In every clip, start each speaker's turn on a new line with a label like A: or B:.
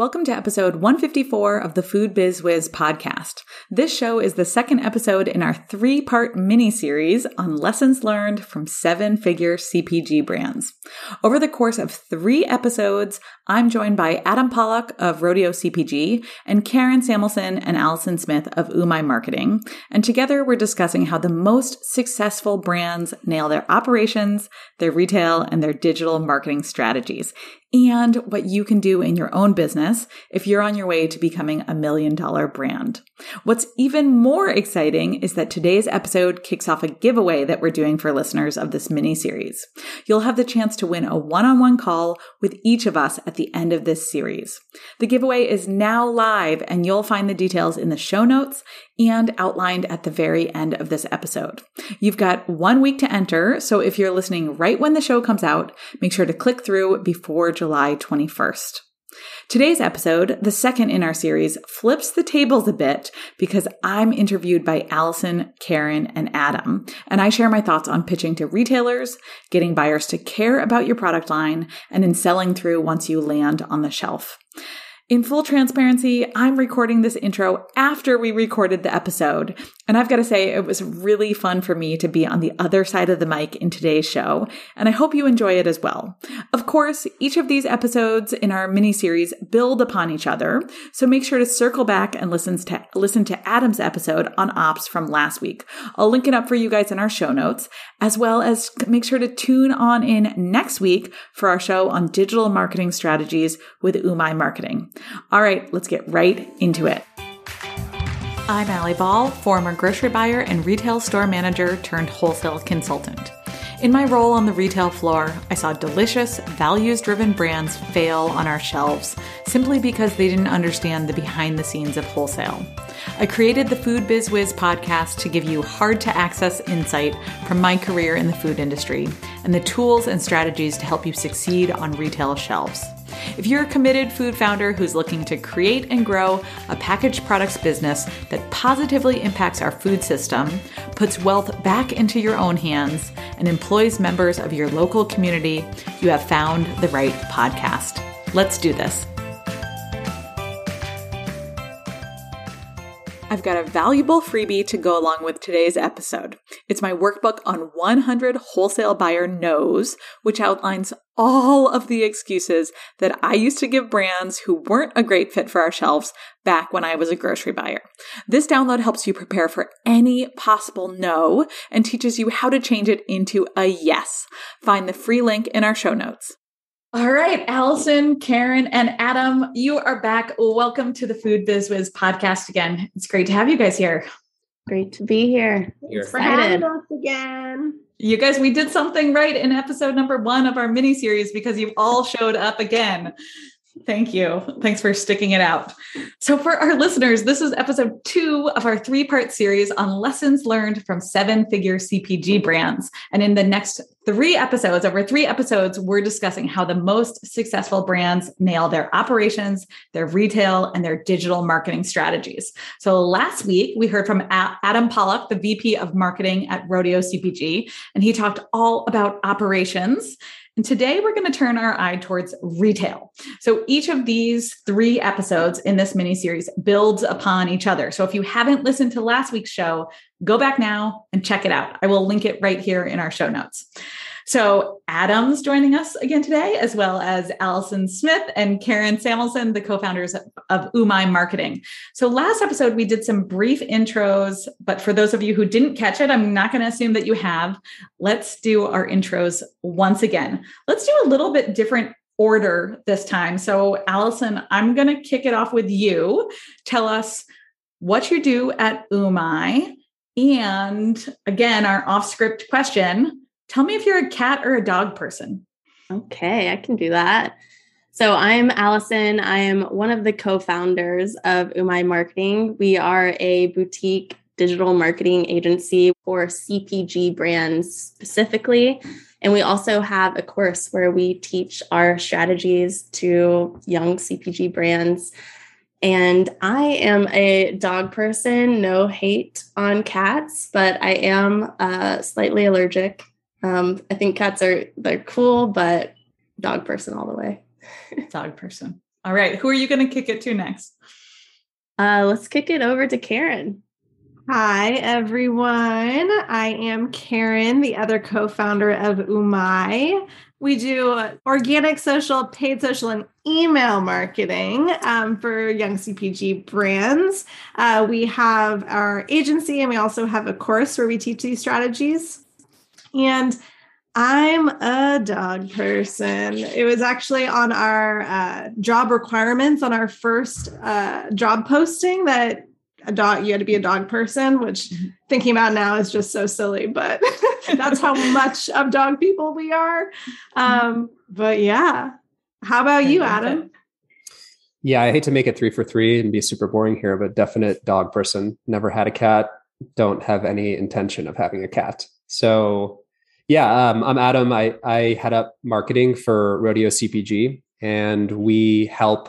A: Welcome to episode 154 of the Food Biz Wiz podcast. This show is the second episode in our three part mini series on lessons learned from seven figure CPG brands. Over the course of three episodes, I'm joined by Adam Pollock of Rodeo CPG and Karen Samuelson and Allison Smith of Umai Marketing. And together we're discussing how the most successful brands nail their operations, their retail, and their digital marketing strategies and what you can do in your own business if you're on your way to becoming a million dollar brand. What's even more exciting is that today's episode kicks off a giveaway that we're doing for listeners of this mini series. You'll have the chance to win a one on one call with each of us at the end of this series. The giveaway is now live and you'll find the details in the show notes and outlined at the very end of this episode. You've got one week to enter, so if you're listening right when the show comes out, make sure to click through before July 21st. Today's episode, the second in our series, flips the tables a bit because I'm interviewed by Allison, Karen, and Adam, and I share my thoughts on pitching to retailers, getting buyers to care about your product line, and in selling through once you land on the shelf. In full transparency, I'm recording this intro after we recorded the episode. And I've got to say, it was really fun for me to be on the other side of the mic in today's show. And I hope you enjoy it as well. Of course, each of these episodes in our mini series build upon each other. So make sure to circle back and listen to, listen to Adam's episode on ops from last week. I'll link it up for you guys in our show notes, as well as make sure to tune on in next week for our show on digital marketing strategies with Umai Marketing. All right, let's get right into it. I'm Allie Ball, former grocery buyer and retail store manager turned wholesale consultant. In my role on the retail floor, I saw delicious, values driven brands fail on our shelves simply because they didn't understand the behind the scenes of wholesale. I created the Food Biz Wiz podcast to give you hard to access insight from my career in the food industry and the tools and strategies to help you succeed on retail shelves. If you're a committed food founder who's looking to create and grow a packaged products business that positively impacts our food system, puts wealth back into your own hands, and employs members of your local community, you have found the right podcast. Let's do this. I've got a valuable freebie to go along with today's episode. It's my workbook on 100 wholesale buyer no's, which outlines all of the excuses that I used to give brands who weren't a great fit for our shelves back when I was a grocery buyer. This download helps you prepare for any possible no and teaches you how to change it into a yes. Find the free link in our show notes. All right, Allison, Karen, and Adam, you are back. Welcome to the Food Biz Wiz podcast again. It's great to have you guys here.
B: Great to be here.
C: You're for having us again.
A: You guys, we did something right in episode number one of our mini series because you've all showed up again. Thank you. Thanks for sticking it out. So, for our listeners, this is episode two of our three part series on lessons learned from seven figure CPG brands. And in the next three episodes, over three episodes, we're discussing how the most successful brands nail their operations, their retail, and their digital marketing strategies. So, last week, we heard from Adam Pollock, the VP of Marketing at Rodeo CPG, and he talked all about operations. And today we're going to turn our eye towards retail. So each of these three episodes in this mini series builds upon each other. So if you haven't listened to last week's show, go back now and check it out. I will link it right here in our show notes. So Adam's joining us again today, as well as Allison Smith and Karen Samuelson, the co-founders of, Umai Marketing. So last episode, we did some brief intros, but for those of you who didn't catch it, I'm not going to assume that you have. Let's do our intros once again. Let's do a little bit different order this time. So Allison, I'm going to kick it off with you. Tell us what you do at Umai. And again, our off script question Tell me if you're a cat or a dog person.
B: Okay, I can do that. So I'm Allison. I am one of the co-founders of Umai Marketing. We are a boutique digital marketing agency for CPG brands specifically. And we also have a course where we teach our strategies to young CPG brands. And I am a dog person, no hate on cats, but I am uh, slightly allergic um, I think cats are they're cool, but dog person all the way.
A: dog person. All right. Who are you going to kick it to next?
B: Uh, let's kick it over to Karen.
C: Hi, everyone. I am Karen, the other co founder of Umai. We do organic social, paid social, and email marketing um, for young CPG brands. Uh, we have our agency and we also have a course where we teach these strategies. And I'm a dog person. It was actually on our uh, job requirements on our first uh, job posting that a dog you had to be a dog person, which mm-hmm. thinking about now is just so silly, but that's how much of dog people we are. Um, but yeah, how about you, Adam?
D: Yeah, I hate to make it three for three and be super boring here, but definite dog person. Never had a cat. Don't have any intention of having a cat. So yeah, um, I'm Adam. I, I head up marketing for Rodeo CPG, and we help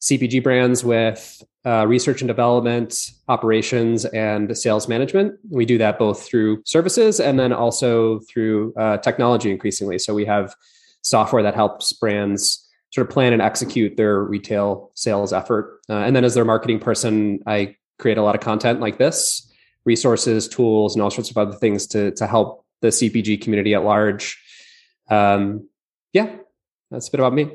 D: CPG brands with uh, research and development, operations, and sales management. We do that both through services and then also through uh, technology increasingly. So we have software that helps brands sort of plan and execute their retail sales effort. Uh, and then as their marketing person, I create a lot of content like this, resources, tools, and all sorts of other things to, to help the CPG community at large. Um, yeah, that's a bit about me.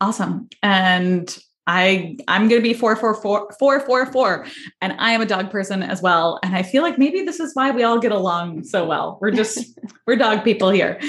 A: Awesome. And I I'm gonna be four four four four four four, and I am a dog person as well. And I feel like maybe this is why we all get along so well. We're just we're dog people here.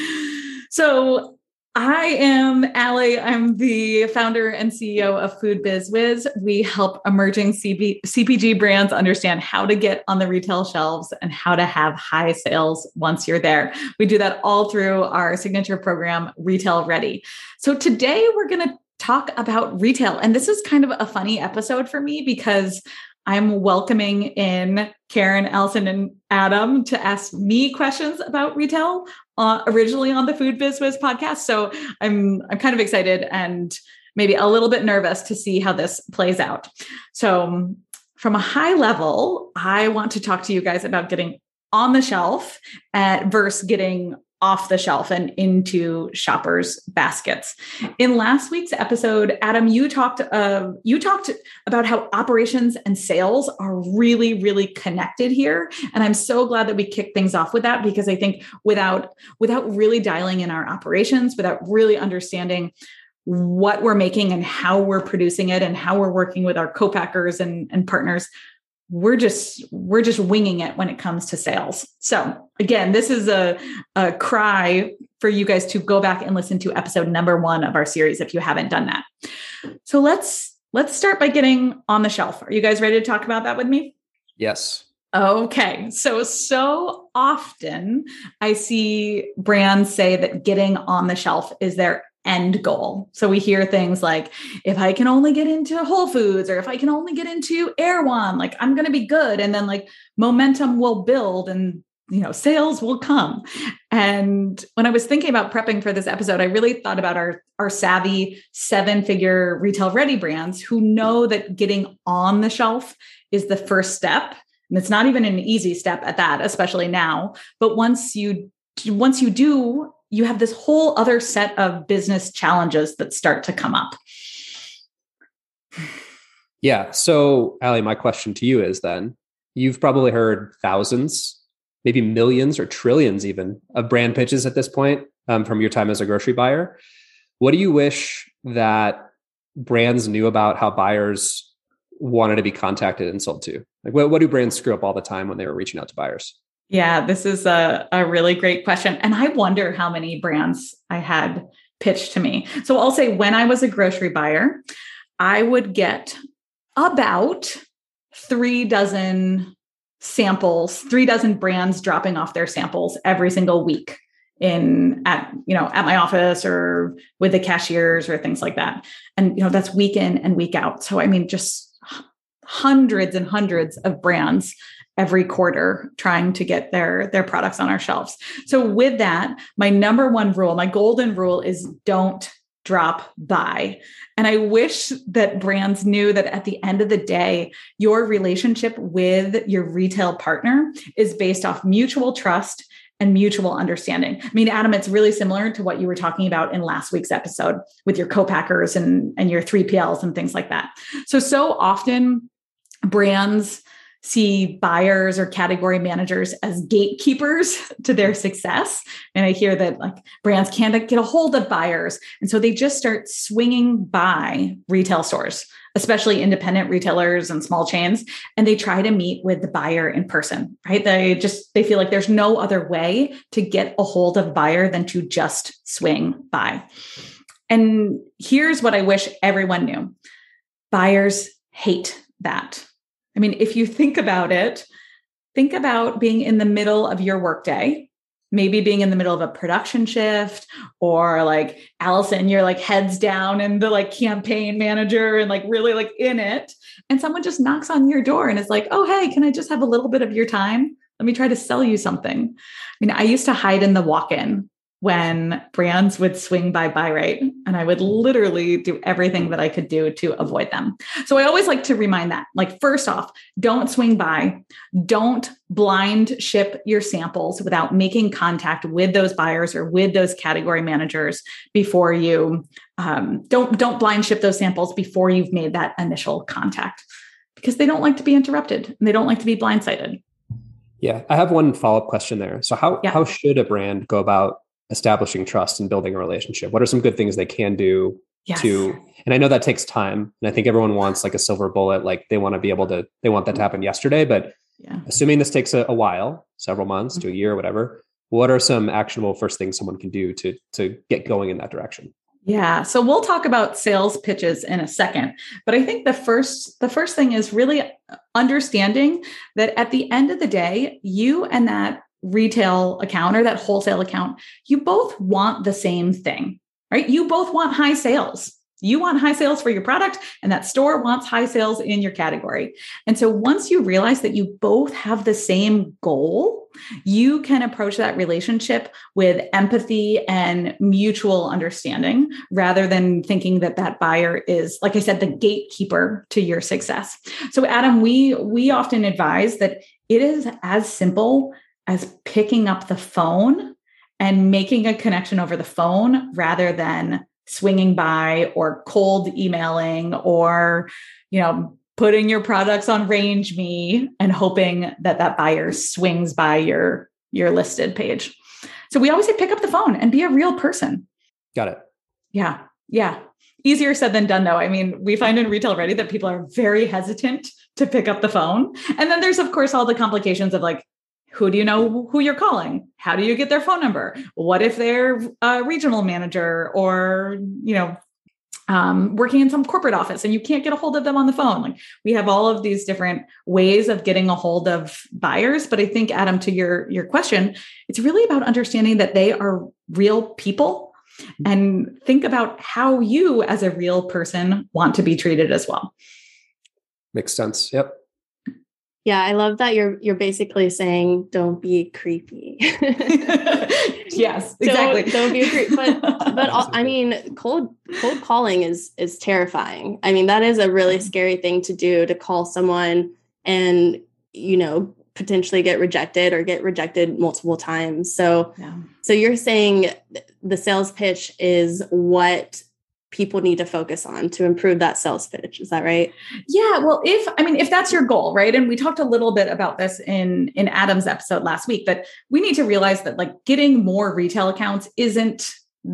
A: So I am Allie. I'm the founder and CEO of Food Biz Wiz. We help emerging CB, CPG brands understand how to get on the retail shelves and how to have high sales once you're there. We do that all through our signature program, Retail Ready. So today we're going to talk about retail. And this is kind of a funny episode for me because I'm welcoming in Karen, Allison, and Adam to ask me questions about retail. Uh, originally on the Food Biz Wiz podcast, so I'm I'm kind of excited and maybe a little bit nervous to see how this plays out. So, from a high level, I want to talk to you guys about getting on the shelf at versus getting off the shelf and into shoppers baskets. In last week's episode, Adam, you talked uh, you talked about how operations and sales are really really connected here, and I'm so glad that we kicked things off with that because I think without without really dialing in our operations, without really understanding what we're making and how we're producing it and how we're working with our co-packers and, and partners we're just we're just winging it when it comes to sales. So again this is a, a cry for you guys to go back and listen to episode number one of our series if you haven't done that. So let's let's start by getting on the shelf. Are you guys ready to talk about that with me?
D: Yes.
A: Okay. So, so often I see brands say that getting on the shelf is their end goal. So we hear things like, if I can only get into Whole Foods or if I can only get into Erewhon, like I'm going to be good. And then like momentum will build and you know sales will come and when i was thinking about prepping for this episode i really thought about our our savvy seven figure retail ready brands who know that getting on the shelf is the first step and it's not even an easy step at that especially now but once you once you do you have this whole other set of business challenges that start to come up.
D: Yeah. So, Allie, my question to you is then you've probably heard thousands, maybe millions or trillions even of brand pitches at this point um, from your time as a grocery buyer. What do you wish that brands knew about how buyers wanted to be contacted and sold to? Like, what, what do brands screw up all the time when they were reaching out to buyers?
A: Yeah, this is a, a really great question. And I wonder how many brands I had pitched to me. So I'll say when I was a grocery buyer, I would get about three dozen samples, three dozen brands dropping off their samples every single week in at you know at my office or with the cashiers or things like that and you know that's week in and week out so i mean just hundreds and hundreds of brands every quarter trying to get their their products on our shelves. So with that, my number one rule, my golden rule is don't drop by. And I wish that brands knew that at the end of the day, your relationship with your retail partner is based off mutual trust and mutual understanding. I mean, Adam, it's really similar to what you were talking about in last week's episode with your co-packers and, and your 3PLs and things like that. So, so often brands see buyers or category managers as gatekeepers to their success. And I hear that like brands can't get a hold of buyers. And so they just start swinging by retail stores, especially independent retailers and small chains. And they try to meet with the buyer in person, right? They just, they feel like there's no other way to get a hold of buyer than to just swing by. And here's what I wish everyone knew buyers hate that I mean, if you think about it, think about being in the middle of your workday, maybe being in the middle of a production shift, or like Allison, you're like heads down and the like campaign manager and like really like in it. And someone just knocks on your door and is like, oh, hey, can I just have a little bit of your time? Let me try to sell you something. I mean, I used to hide in the walk in when brands would swing by buy rate and I would literally do everything that I could do to avoid them. So I always like to remind that like first off, don't swing by, don't blind ship your samples without making contact with those buyers or with those category managers before you um, don't don't blind ship those samples before you've made that initial contact because they don't like to be interrupted and they don't like to be blindsided.
D: Yeah, I have one follow up question there. So how yeah. how should a brand go about establishing trust and building a relationship? What are some good things they can do yes. to and I know that takes time. And I think everyone wants like a silver bullet, like they want to be able to they want that to happen yesterday. But yeah. assuming this takes a, a while, several months mm-hmm. to a year, whatever, what are some actionable first things someone can do to to get going in that direction?
A: Yeah, so we'll talk about sales pitches in a second, but I think the first the first thing is really understanding that at the end of the day, you and that retail account or that wholesale account, you both want the same thing, right? You both want high sales. You want high sales for your product, and that store wants high sales in your category. And so once you realize that you both have the same goal, you can approach that relationship with empathy and mutual understanding rather than thinking that that buyer is like i said the gatekeeper to your success so adam we we often advise that it is as simple as picking up the phone and making a connection over the phone rather than swinging by or cold emailing or you know putting your products on RangeMe and hoping that that buyer swings by your your listed page. So we always say pick up the phone and be a real person.
D: Got it.
A: Yeah. Yeah. Easier said than done though. I mean we find in retail ready that people are very hesitant to pick up the phone. And then there's of course all the complications of like who do you know who you're calling? How do you get their phone number? What if they're a regional manager or you know um, working in some corporate office and you can't get a hold of them on the phone? Like we have all of these different ways of getting a hold of buyers but i think adam to your your question it's really about understanding that they are real people and think about how you as a real person want to be treated as well.
D: Makes sense. Yep
B: yeah, I love that you're you're basically saying don't be creepy.
A: yes, exactly.
B: Don't, don't be a creep. But but I mean, cold cold calling is is terrifying. I mean, that is a really scary thing to do to call someone and you know potentially get rejected or get rejected multiple times. So yeah. so you're saying the sales pitch is what people need to focus on to improve that sales pitch. Is that right?
A: Yeah well if i mean if that's your goal right? And we talked a little bit about this in in adam's episode last week that we need to realize that like getting more retail accounts isn't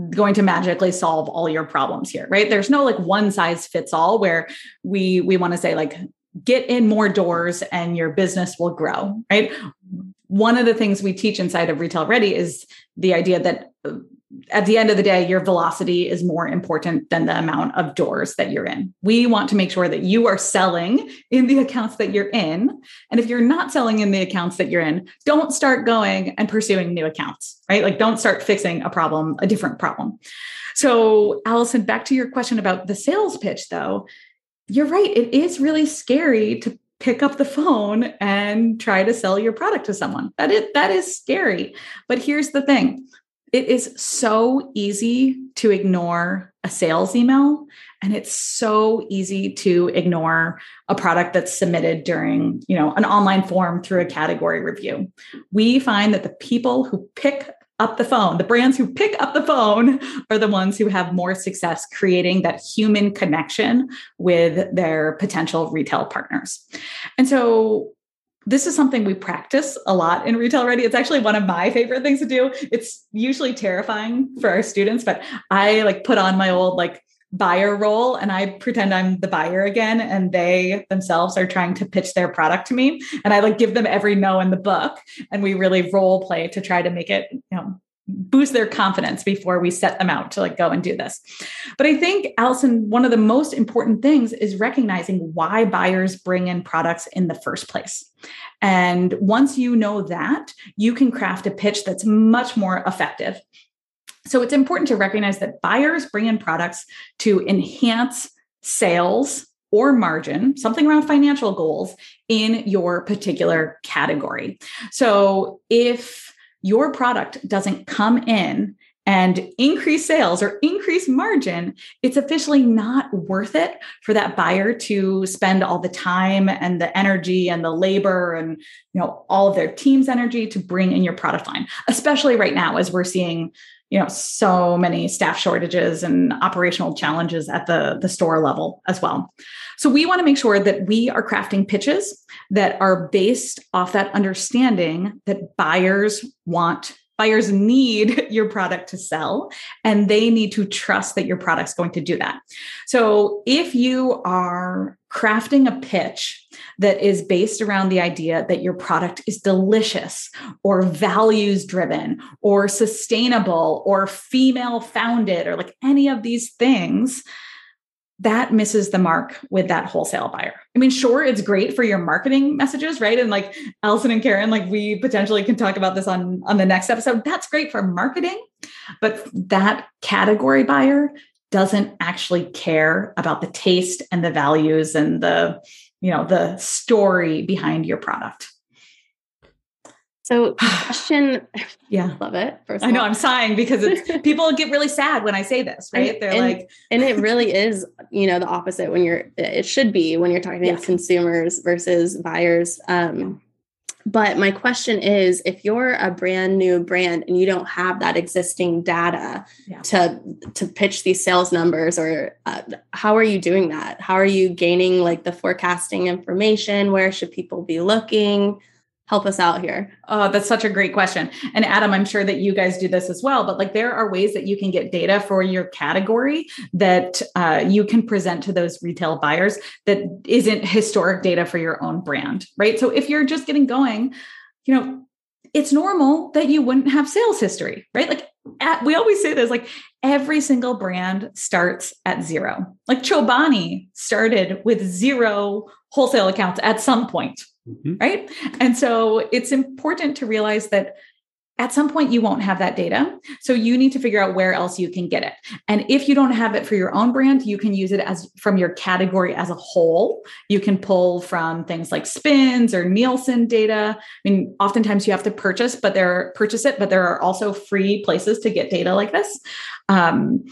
A: going to magically solve all your problems here right? There's no like one size fits all where we we want to say like get in more doors and your business will grow right? One of the things we teach inside of retail ready is the idea that at the end of the day, your velocity is more important than the amount of doors that you're in. We want to make sure that you are selling in the accounts that you're in. And if you're not selling in the accounts that you're in, don't start going and pursuing new accounts, right? Like don't start fixing a problem, a different problem. So, Allison, back to your question about the sales pitch, though, you're right. It is really scary to pick up the phone and try to sell your product to someone. That is, that is scary. But here's the thing it is so easy to ignore a sales email and it's so easy to ignore a product that's submitted during, you know, an online form through a category review. We find that the people who pick up the phone. The brands who pick up the phone are the ones who have more success creating that human connection with their potential retail partners. And so this is something we practice a lot in retail ready. It's actually one of my favorite things to do. It's usually terrifying for our students but i like put on my old like buyer role and I pretend I'm the buyer again and they themselves are trying to pitch their product to me and I like give them every no in the book and we really role play to try to make it you know boost their confidence before we set them out to like go and do this. But I think Allison one of the most important things is recognizing why buyers bring in products in the first place. And once you know that, you can craft a pitch that's much more effective so it's important to recognize that buyers bring in products to enhance sales or margin, something around financial goals in your particular category. So if your product doesn't come in and increase sales or increase margin, it's officially not worth it for that buyer to spend all the time and the energy and the labor and you know all of their team's energy to bring in your product line, especially right now as we're seeing you know so many staff shortages and operational challenges at the the store level as well. So we want to make sure that we are crafting pitches that are based off that understanding that buyers want buyers need your product to sell and they need to trust that your product's going to do that. So if you are crafting a pitch that is based around the idea that your product is delicious or values driven or sustainable or female founded or like any of these things that misses the mark with that wholesale buyer. I mean, sure, it's great for your marketing messages, right? And like Allison and Karen, like we potentially can talk about this on on the next episode. That's great for marketing, but that category buyer doesn't actually care about the taste and the values and the you know the story behind your product
B: so question
A: yeah
B: love it
A: first i know i'm sighing because it's people get really sad when i say this right
B: and,
A: they're
B: and,
A: like
B: and it really is you know the opposite when you're it should be when you're talking yes. to consumers versus buyers um but my question is if you're a brand new brand and you don't have that existing data yeah. to to pitch these sales numbers or uh, how are you doing that? How are you gaining like the forecasting information? Where should people be looking? Help us out here?
A: Oh, that's such a great question. And Adam, I'm sure that you guys do this as well, but like there are ways that you can get data for your category that uh, you can present to those retail buyers that isn't historic data for your own brand, right? So if you're just getting going, you know, it's normal that you wouldn't have sales history, right? Like at, we always say this, like every single brand starts at zero. Like Chobani started with zero wholesale accounts at some point, mm-hmm. right? And so it's important to realize that at some point you won't have that data. So you need to figure out where else you can get it. And if you don't have it for your own brand, you can use it as from your category as a whole. You can pull from things like SPINS or Nielsen data. I mean, oftentimes you have to purchase, but there purchase it, but there are also free places to get data like this. Um,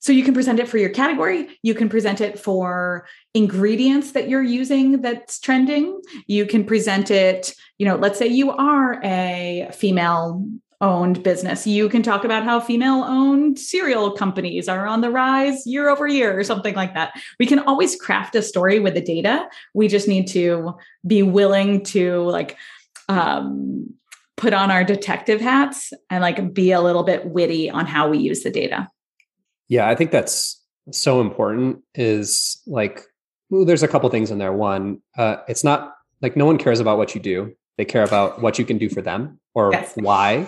A: so you can present it for your category. You can present it for ingredients that you're using that's trending. You can present it, you know, let's say you are a female owned business. You can talk about how female owned cereal companies are on the rise year over year or something like that. We can always craft a story with the data. We just need to be willing to like um, put on our detective hats and like be a little bit witty on how we use the data.
D: Yeah, I think that's so important. Is like, well, there's a couple things in there. One, uh, it's not like no one cares about what you do; they care about what you can do for them or yes. why.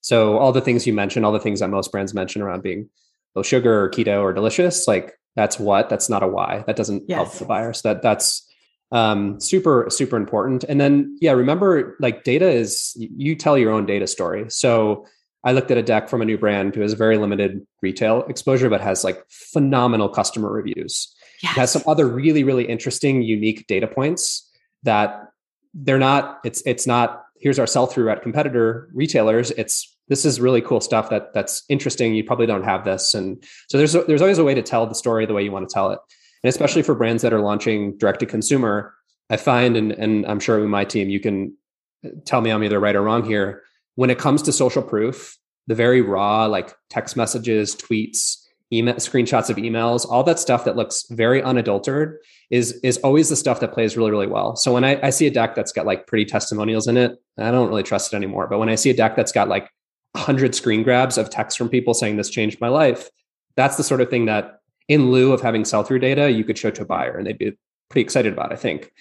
D: So all the things you mentioned, all the things that most brands mention around being low sugar or keto or delicious, like that's what. That's not a why. That doesn't yes. help the buyer. So that that's um, super super important. And then yeah, remember like data is you tell your own data story. So I looked at a deck from a new brand who has very limited retail exposure, but has like phenomenal customer reviews. Yes. It has some other really, really interesting, unique data points that they're not, it's, it's not, here's our sell through at competitor retailers. It's this is really cool stuff that that's interesting. You probably don't have this, and so there's there's always a way to tell the story the way you want to tell it, and especially for brands that are launching direct to consumer. I find, and and I'm sure with my team, you can uh, tell me I'm either right or wrong here. When it comes to social proof, the very raw like text messages, tweets, email screenshots of emails, all that stuff that looks very unadulterated is is always the stuff that plays really really well. So when I, I see a deck that's got like pretty testimonials in it, I don't really trust it anymore. But when I see a deck that's got like hundred screen grabs of text from people saying this changed my life, that's the sort of thing that in lieu of having sell through data, you could show to a buyer and they'd be pretty excited about. I think.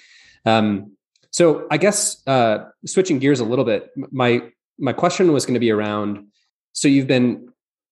D: Um, so I guess uh, switching gears a little bit, my my question was going to be around. So you've been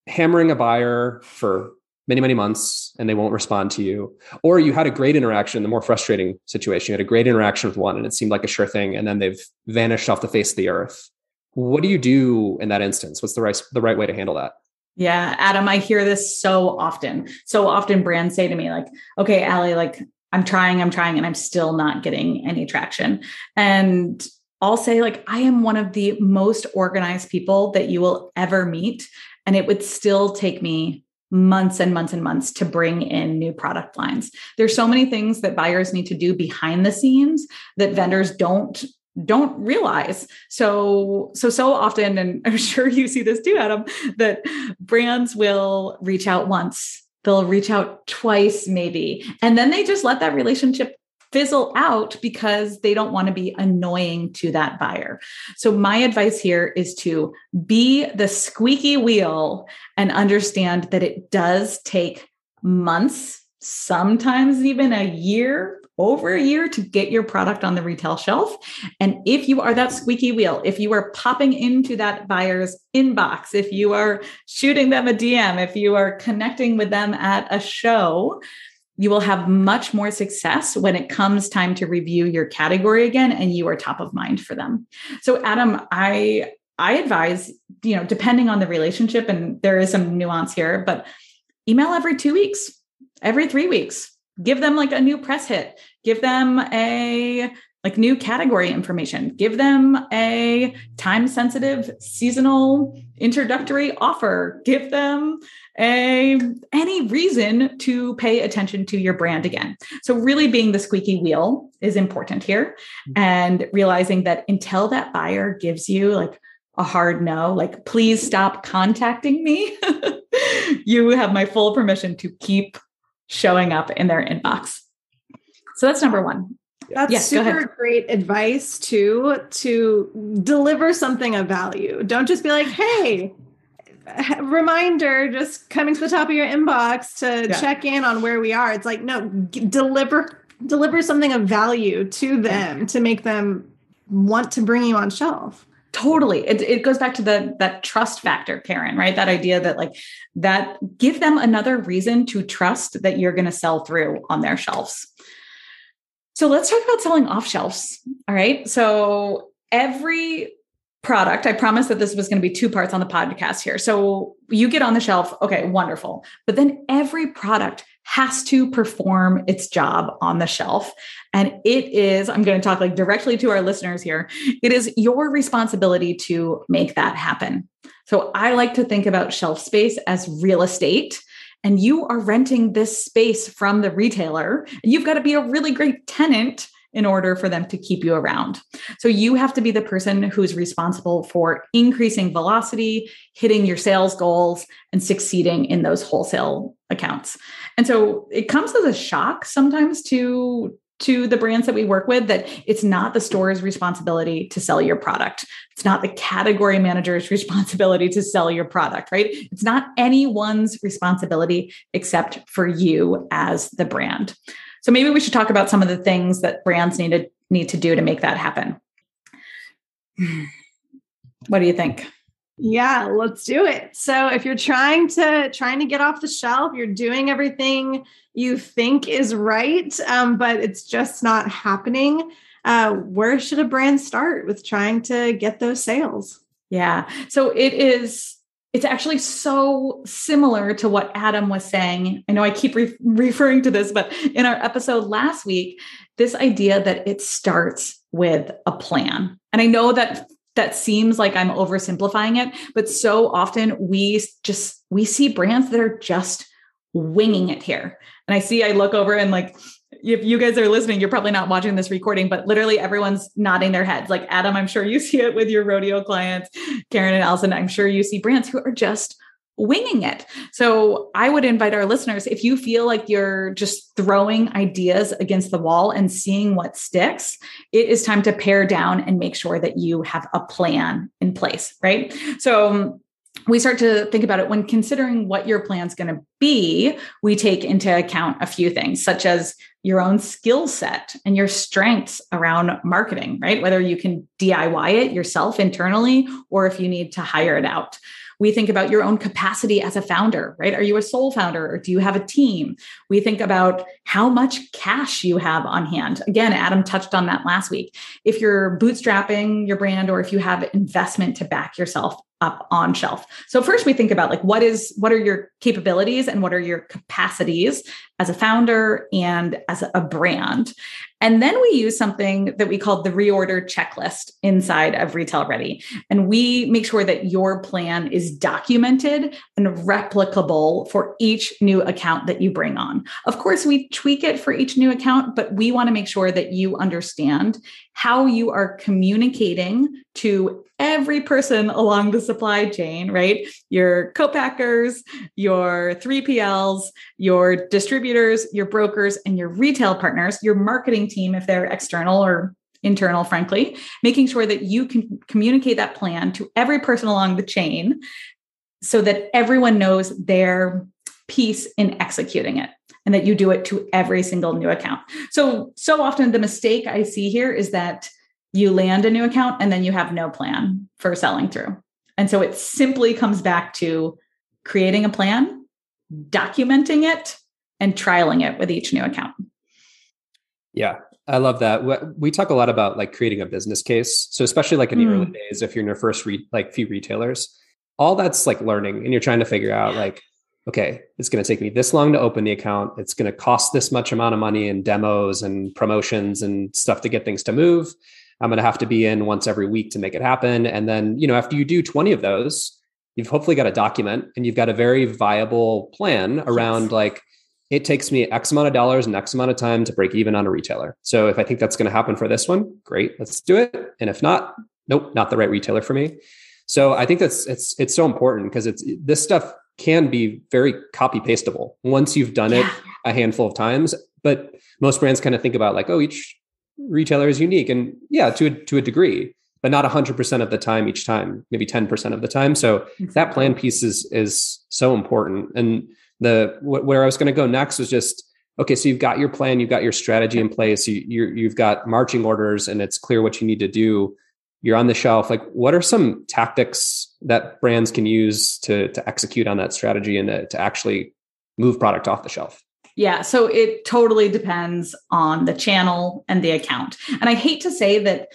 D: hammering a buyer for many many months and they won't respond to you or you had a great interaction the more frustrating situation you had a great interaction with one and it seemed like a sure thing and then they've vanished off the face of the earth. What do you do in that instance? What's the right the right way to handle that?
A: Yeah adam i hear this so often so often brands say to me like okay Allie like i'm trying i'm trying and i'm still not getting any traction. And I'll say, like, I am one of the most organized people that you will ever meet. And it would still take me months and months and months to bring in new product lines. There's so many things that buyers need to do behind the scenes that vendors don't don't realize. So so so often and I'm sure you see this too Adam that brands will reach out once they'll reach out twice maybe and then they just let that relationship fizzle out because they don't want to be annoying to that buyer. So, my advice here is to be the squeaky wheel and understand that it does take months, sometimes even a year. Over a year to get your product on the retail shelf. And if you are that squeaky wheel, if you are popping into that buyer's inbox, if you are shooting them a DM, if you are connecting with them at a show, you will have much more success when it comes time to review your category again and you are top of mind for them. So Adam, I I advise, you know, depending on the relationship and there is some nuance here, but email every 2 weeks, every 3 weeks. Give them like a new press hit. Give them a like new category information. Give them a time sensitive seasonal introductory offer. Give them a any reason to pay attention to your brand again. So really being the squeaky wheel is important here mm-hmm. and realizing that until that buyer gives you like a hard no, like please stop contacting me, you have my full permission to keep showing up in their inbox. So that's number 1.
C: That's yes, super great advice too to deliver something of value. Don't just be like, "Hey, reminder just coming to the top of your inbox to yeah. check in on where we are." It's like, no, g- deliver deliver something of value to them to make them want to bring you on shelf.
A: Totally. It, it goes back to the that trust factor karen right? That idea that like that give them another reason to trust that you're going to sell through on their shelves so let's talk about selling off shelves. All right. So every product, I promised that this was going to be two parts on the podcast here. So you get on the shelf. Okay, wonderful. But then every product has to perform its job on the shelf. And it is, I'm going to talk like directly to our listeners here. It is your responsibility to make that happen. So I like to think about shelf space as real estate and you are renting this space from the retailer, you've got to be a really great tenant in order for them to keep you around. So you have to be the person who's responsible for increasing velocity, hitting your sales goals, and succeeding in those wholesale accounts. And so it comes as a shock sometimes to to the brands that we work with that it's not the store's responsibility to sell your product. It's not the category manager's responsibility to sell your product, right? It's not anyone's responsibility except for you as the brand. So maybe we should talk about some of the things that brands need to need to do to make that happen. What do you think?
C: Yeah, let's do it. So if you're trying to trying to get off the shelf, you're doing everything you think is right, um, but it's just not happening. Uh, where should a brand start with trying to get those sales?
A: Yeah. So it is it's actually so similar to what Adam was saying. I know I keep re- referring to this, but in our episode last week, this idea that it starts with a plan. And I know that that seems like I'm oversimplifying it, but so often we just we see brands that are just winging it here. And I see I look over and like if you guys are listening, you're probably not watching this recording, but literally everyone's nodding their heads. Like Adam, I'm sure you see it with your rodeo clients. Karen and Allison, I'm sure you see brands who are just winging it. So I would invite our listeners if you feel like you're just throwing ideas against the wall and seeing what sticks, it is time to pare down and make sure that you have a plan in place, right? So um, we start to think about it when considering what your plan's going to be, we take into account a few things, such as your own skill set and your strengths around marketing, right? Whether you can DIY it yourself internally or if you need to hire it out. We think about your own capacity as a founder, right? Are you a sole founder or do you have a team? We think about how much cash you have on hand. Again, Adam touched on that last week. If you're bootstrapping your brand or if you have investment to back yourself up on shelf. So first we think about like what is what are your capabilities and what are your capacities as a founder and as a brand. And then we use something that we call the reorder checklist inside of Retail Ready. And we make sure that your plan is documented and replicable for each new account that you bring on. Of course, we tweak it for each new account, but we want to make sure that you understand how you are communicating to every person along the supply chain, right? Your co-packers, your 3PLs, your distributors, your brokers, and your retail partners, your marketing team, if they're external or internal, frankly, making sure that you can communicate that plan to every person along the chain so that everyone knows their piece in executing it and that you do it to every single new account. So, so often the mistake I see here is that you land a new account and then you have no plan for selling through. And so it simply comes back to creating a plan, documenting it, and trialing it with each new account.
D: Yeah, I love that. We talk a lot about like creating a business case. So especially like in the mm. early days, if you're in your first re- like few retailers, all that's like learning, and you're trying to figure out like, okay, it's going to take me this long to open the account. It's going to cost this much amount of money in demos and promotions and stuff to get things to move. I'm going to have to be in once every week to make it happen. And then, you know, after you do 20 of those, you've hopefully got a document and you've got a very viable plan around yes. like, it takes me X amount of dollars and X amount of time to break even on a retailer. So if I think that's going to happen for this one, great, let's do it. And if not, nope, not the right retailer for me. So I think that's it's it's so important because it's this stuff can be very copy pastable once you've done yeah. it a handful of times. But most brands kind of think about like, oh, each retailer is unique and yeah to a, to a degree but not 100% of the time each time maybe 10% of the time. So exactly. that plan piece is is so important. And the where i was going to go next was just okay so you've got your plan you've got your strategy in place you you have got marching orders and it's clear what you need to do. You're on the shelf. Like what are some tactics that brands can use to to execute on that strategy and to, to actually move product off the shelf
A: yeah. So it totally depends on the channel and the account. And I hate to say that,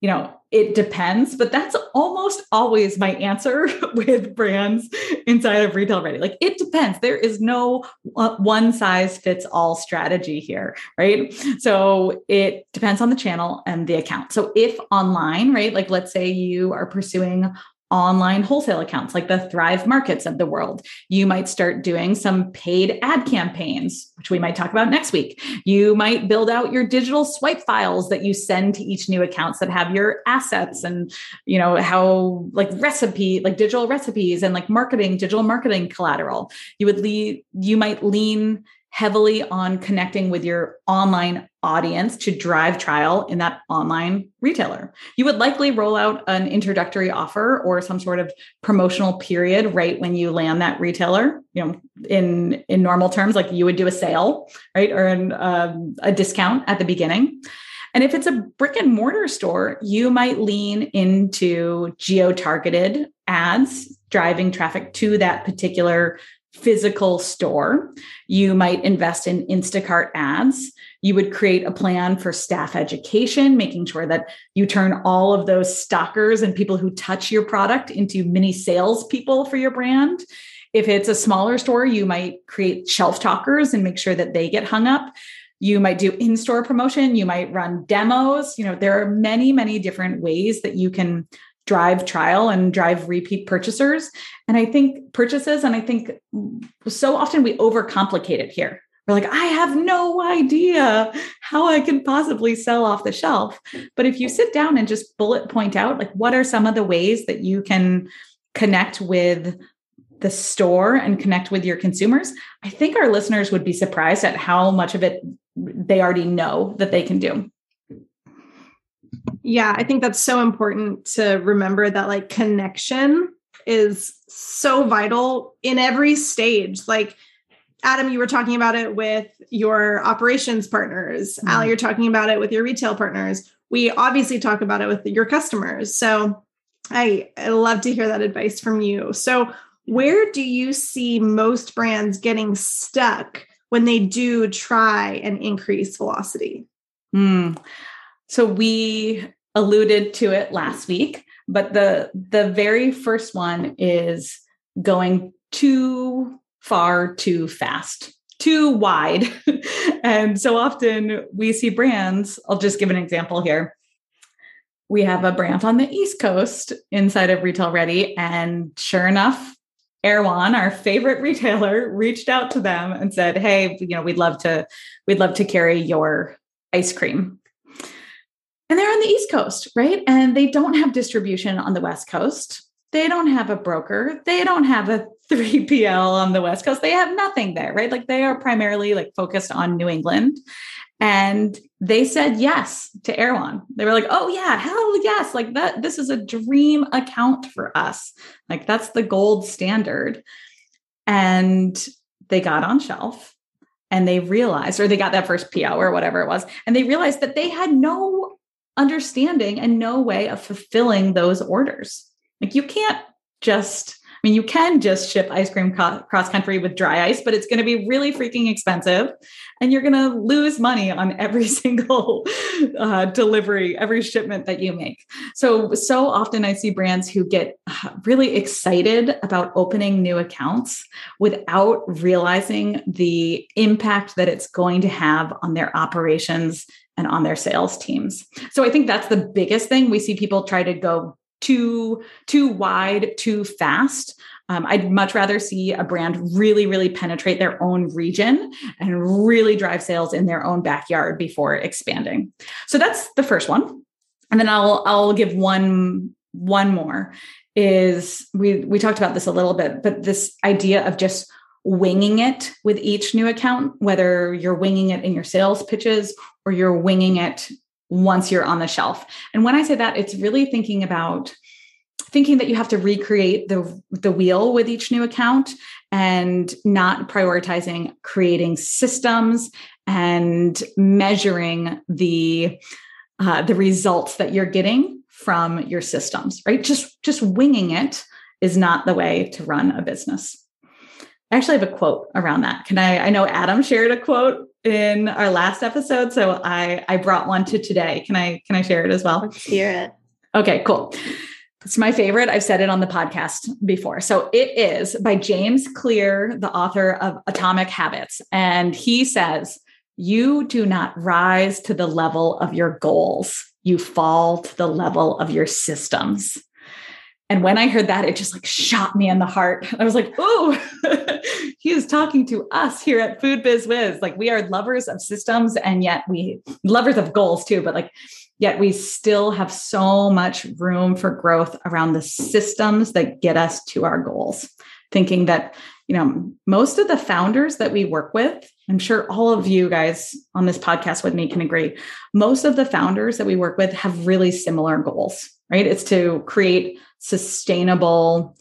A: you know, it depends, but that's almost always my answer with brands inside of Retail Ready. Like it depends. There is no one size fits all strategy here, right? So it depends on the channel and the account. So if online, right, like let's say you are pursuing online wholesale accounts like the Thrive Markets of the world. You might start doing some paid ad campaigns, which we might talk about next week. You might build out your digital swipe files that you send to each new accounts that have your assets and, you know, how like recipe, like digital recipes and like marketing, digital marketing collateral. You would lead, you might lean heavily on connecting with your online audience to drive trial in that online retailer. You would likely roll out an introductory offer or some sort of promotional period right when you land that retailer. You know, in in normal terms, like you would do a sale, right, or an, um, a discount at the beginning. And if it's a brick and mortar store, you might lean into geo targeted ads, driving traffic to that particular physical store. You might invest in Instacart ads. You would create a plan for staff education, making sure that you turn all of those stockers and people who touch your product into mini salespeople for your brand. If it's a smaller store, you might create shelf talkers and make sure that they get hung up. You might do in store promotion. You might run demos. You know, there are many, many different ways that you can drive trial and drive repeat purchasers. And i think purchases and i think so often we overcomplicate it here. We're like i have no idea how i can possibly sell off the shelf. But if you sit down and just bullet point out like what are some of the ways that you can connect with the store and connect with your consumers i think our listeners would be surprised at how much of it they already know that they can do
C: yeah, I think that's so important to remember that like connection is so vital in every stage. Like Adam, you were talking about it with your operations partners. Mm-hmm. Allie, you're talking about it with your retail partners. We obviously talk about it with your customers. So I, I love to hear that advice from you. So where do you see most brands getting stuck when they do try and increase velocity?
A: Mm. So we alluded to it last week, but the the very first one is going too far too fast too wide and so often we see brands i'll just give an example here we have a brand on the east coast inside of retail ready and sure enough Erewhon, our favorite retailer, reached out to them and said, "Hey, you know, we'd love to, we'd love to carry your ice cream." And they're on the East Coast, right? And they don't have distribution on the West Coast. They don't have a broker. They don't have a 3PL on the West Coast. They have nothing there, right? Like they are primarily like focused on New England. And they said yes to Erewhon. They were like, oh yeah, hell yes. Like that, this is a dream account for us. Like that's the gold standard. And they got on shelf and they realized, or they got that first PO or whatever it was, and they realized that they had no understanding and no way of fulfilling those orders. Like you can't just I mean, you can just ship ice cream co- cross country with dry ice, but it's going to be really freaking expensive. And you're going to lose money on every single uh, delivery, every shipment that you make. So, so often I see brands who get uh, really excited about opening new accounts without realizing the impact that it's going to have on their operations and on their sales teams. So I think that's the biggest thing. We see people try to go too too wide, too fast. Um, I'd much rather see a brand really, really penetrate their own region and really drive sales in their own backyard before expanding. So that's the first one. And then I'll I'll give one one more is we we talked about this a little bit, but this idea of just winging it with each new account, whether you're winging it in your sales pitches or you're winging it once you're on the shelf. And when I say that, it's really thinking about thinking that you have to recreate the the wheel with each new account and not prioritizing creating systems and measuring the uh, the results that you're getting from your systems right just just winging it is not the way to run a business I actually have a quote around that. Can I? I know Adam shared a quote in our last episode, so I I brought one to today. Can I can I share it as well?
B: Let's hear it.
A: Okay, cool. It's my favorite. I've said it on the podcast before. So it is by James Clear, the author of Atomic Habits, and he says, "You do not rise to the level of your goals. You fall to the level of your systems." And when I heard that, it just like shot me in the heart. I was like, "Ooh, he is talking to us here at Food Biz Wiz. Like we are lovers of systems, and yet we lovers of goals too. But like, yet we still have so much room for growth around the systems that get us to our goals. Thinking that you know most of the founders that we work with I'm sure all of you guys on this podcast with me can agree. Most of the founders that we work with have really similar goals, right? It's to create sustainable,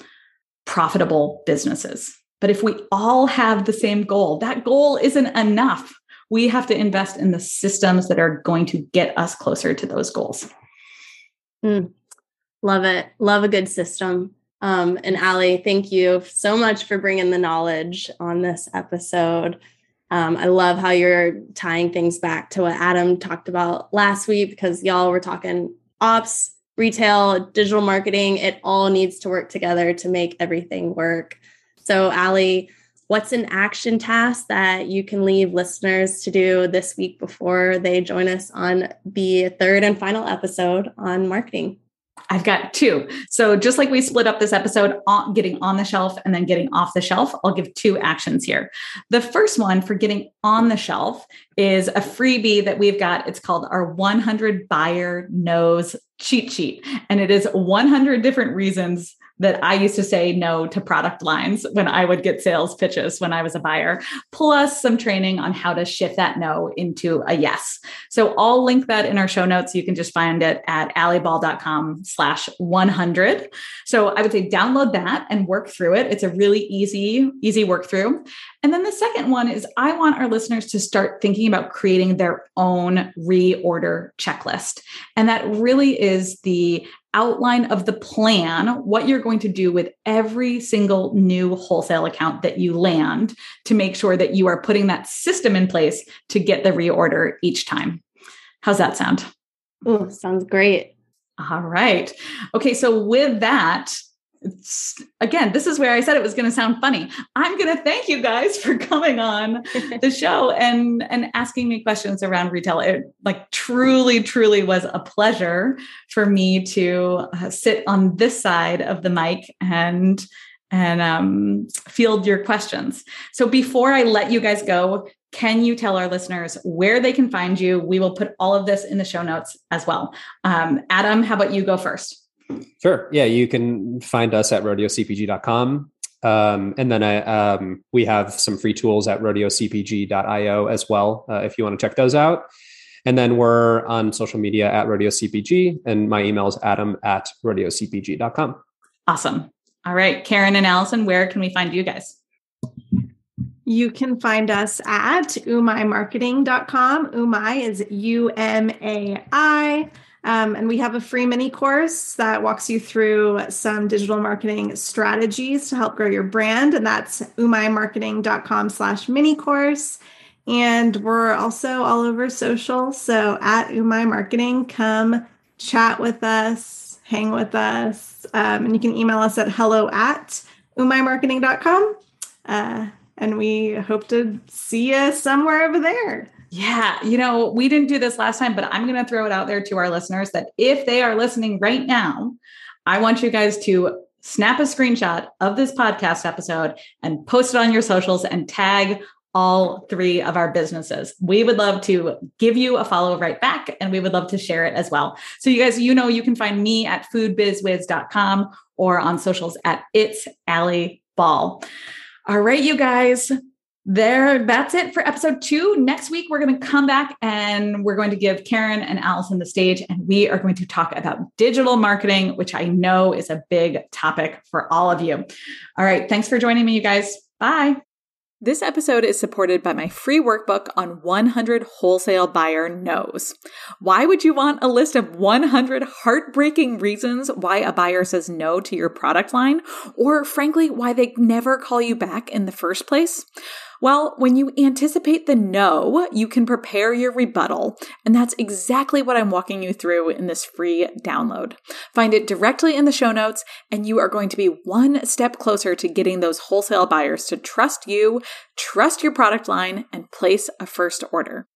A: profitable businesses. But if we all have the same goal, that goal isn't enough. We have to invest in the systems that are going to get us closer to those goals.
B: Mm, love it. Love a good system. Um, and Allie, thank you so much for bringing the knowledge on this episode. Um, I love how you're tying things back to what Adam talked about last week because y'all were talking ops, retail, digital marketing. It all needs to work together to make everything work. So, Allie, what's an action task that you can leave listeners to do this week before they join us on the third and final episode on marketing?
A: I've got two. So just like we split up this episode on getting on the shelf and then getting off the shelf, I'll give two actions here. The first one for getting on the shelf is a freebie that we've got. It's called our 100 buyer no's cheat sheet. And it is 100 different reasons that I used to say no to product lines when I would get sales pitches when I was a buyer, plus some training on how to shift that no into a yes. So I'll link that in our show notes. You can just find it at allieball.com slash 100. So I would say download that and work through it. It's a really easy, easy work through. And then the second one is I want our listeners to start thinking about creating their own reorder checklist. And that really is the outline of the plan, what you're going to do with every single new wholesale account that you land to make sure that you are putting that system in place to get the reorder each time. How's that sound?
B: Oh, sounds great.
A: All right. Okay, so with that, again, this is where I said it was going to sound funny. I'm going to thank you guys for coming on the show and and asking me questions around retail. It like truly, truly was a pleasure for me to uh, sit on this side of the mic and and um, field your questions. So before I let you guys go, can you tell our listeners where they can find you? We will put all of this in the show notes as well. Um, Adam, how about you go first?
D: Sure. Yeah, you can find us at rodeocpg.com. Um, and then I, um, we have some free tools at rodeocpg.io as well, uh, if you want to check those out. And then we're on social media at rodeocpg, and my email is adam at rodeocpg.com.
A: Awesome. All right. Karen and Allison, where can we find you guys?
C: You can find us at umaimarketing.com. Umai is U M A I. Um, and we have a free mini course that walks you through some digital marketing strategies to help grow your brand. And that's umaimarketing.com slash mini course. And we're also all over social. So at Umai Marketing, come chat with us, hang with us. Um, and you can email us at hello at umaimarketing.com. Uh, and we hope to see you somewhere over there.
A: Yeah, you know, we didn't do this last time, but I'm going to throw it out there to our listeners that if they are listening right now, I want you guys to snap a screenshot of this podcast episode and post it on your socials and tag all three of our businesses. We would love to give you a follow right back and we would love to share it as well. So you guys, you know, you can find me at foodbizwiz.com or on socials at it's Allie Ball. All right, you guys, there that's it for episode two next week we're going to come back and we're going to give karen and allison the stage and we are going to talk about digital marketing which i know is a big topic for all of you all right thanks for joining me you guys bye this episode is supported by my free workbook on 100 wholesale buyer no's. Why would you want a list of 100 heartbreaking reasons why a buyer says no to your product line? Or frankly, why they never call you back in the first place? Well, when you anticipate the no, you can prepare your rebuttal. And that's exactly what I'm walking you through in this free download. Find it directly in the show notes, and you are going to be one step closer to getting those wholesale buyers to trust you, trust your product line, and place a first order.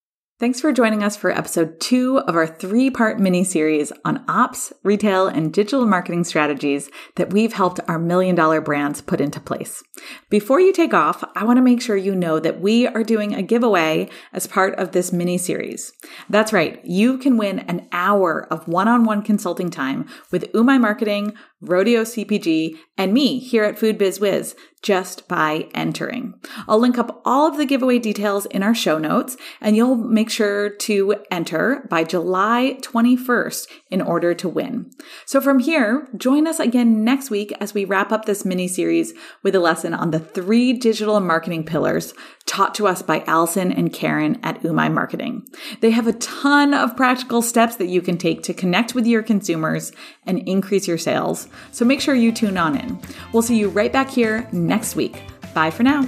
A: Thanks for joining us for episode two of our three part mini series on ops, retail, and digital marketing strategies that we've helped our million dollar brands put into place. Before you take off, I want to make sure you know that we are doing a giveaway as part of this mini series. That's right, you can win an hour of one on one consulting time with Umai Marketing, Rodeo CPG, and me here at Food Biz Wiz just by entering. I'll link up all of the giveaway details in our show notes, and you'll make sure to enter by July 21st in order to win. So from here, join us again next week as we wrap up this mini series with a lesson on the three digital marketing pillars taught to us by Allison and Karen at Umai Marketing. They have a ton of practical steps that you can take to connect with your consumers and increase your sales. So make sure you tune on in. We'll see you right back here next week. Bye for now.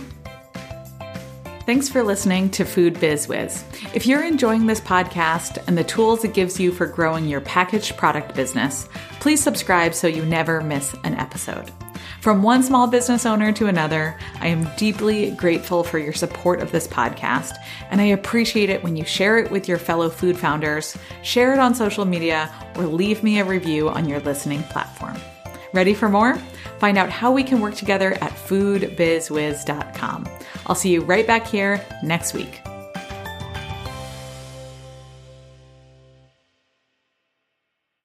A: Thanks for listening to Food Biz Wiz. If you're enjoying this podcast and the tools it gives you for growing your packaged product business, please subscribe so you never miss an episode. From one small business owner to another, I am deeply grateful for your support of this podcast, and I appreciate it when you share it with your fellow food founders, share it on social media, or leave me a review on your listening platform. Ready for more? Find out how we can work together at foodbizwiz.com. I'll see you right back here next week.